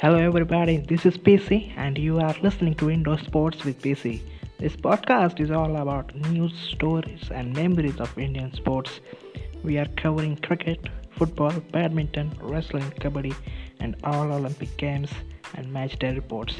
Hello, everybody. This is PC, and you are listening to IndoSports with PC. This podcast is all about news, stories, and memories of Indian sports. We are covering cricket, football, badminton, wrestling, kabaddi, and all Olympic games and match day reports.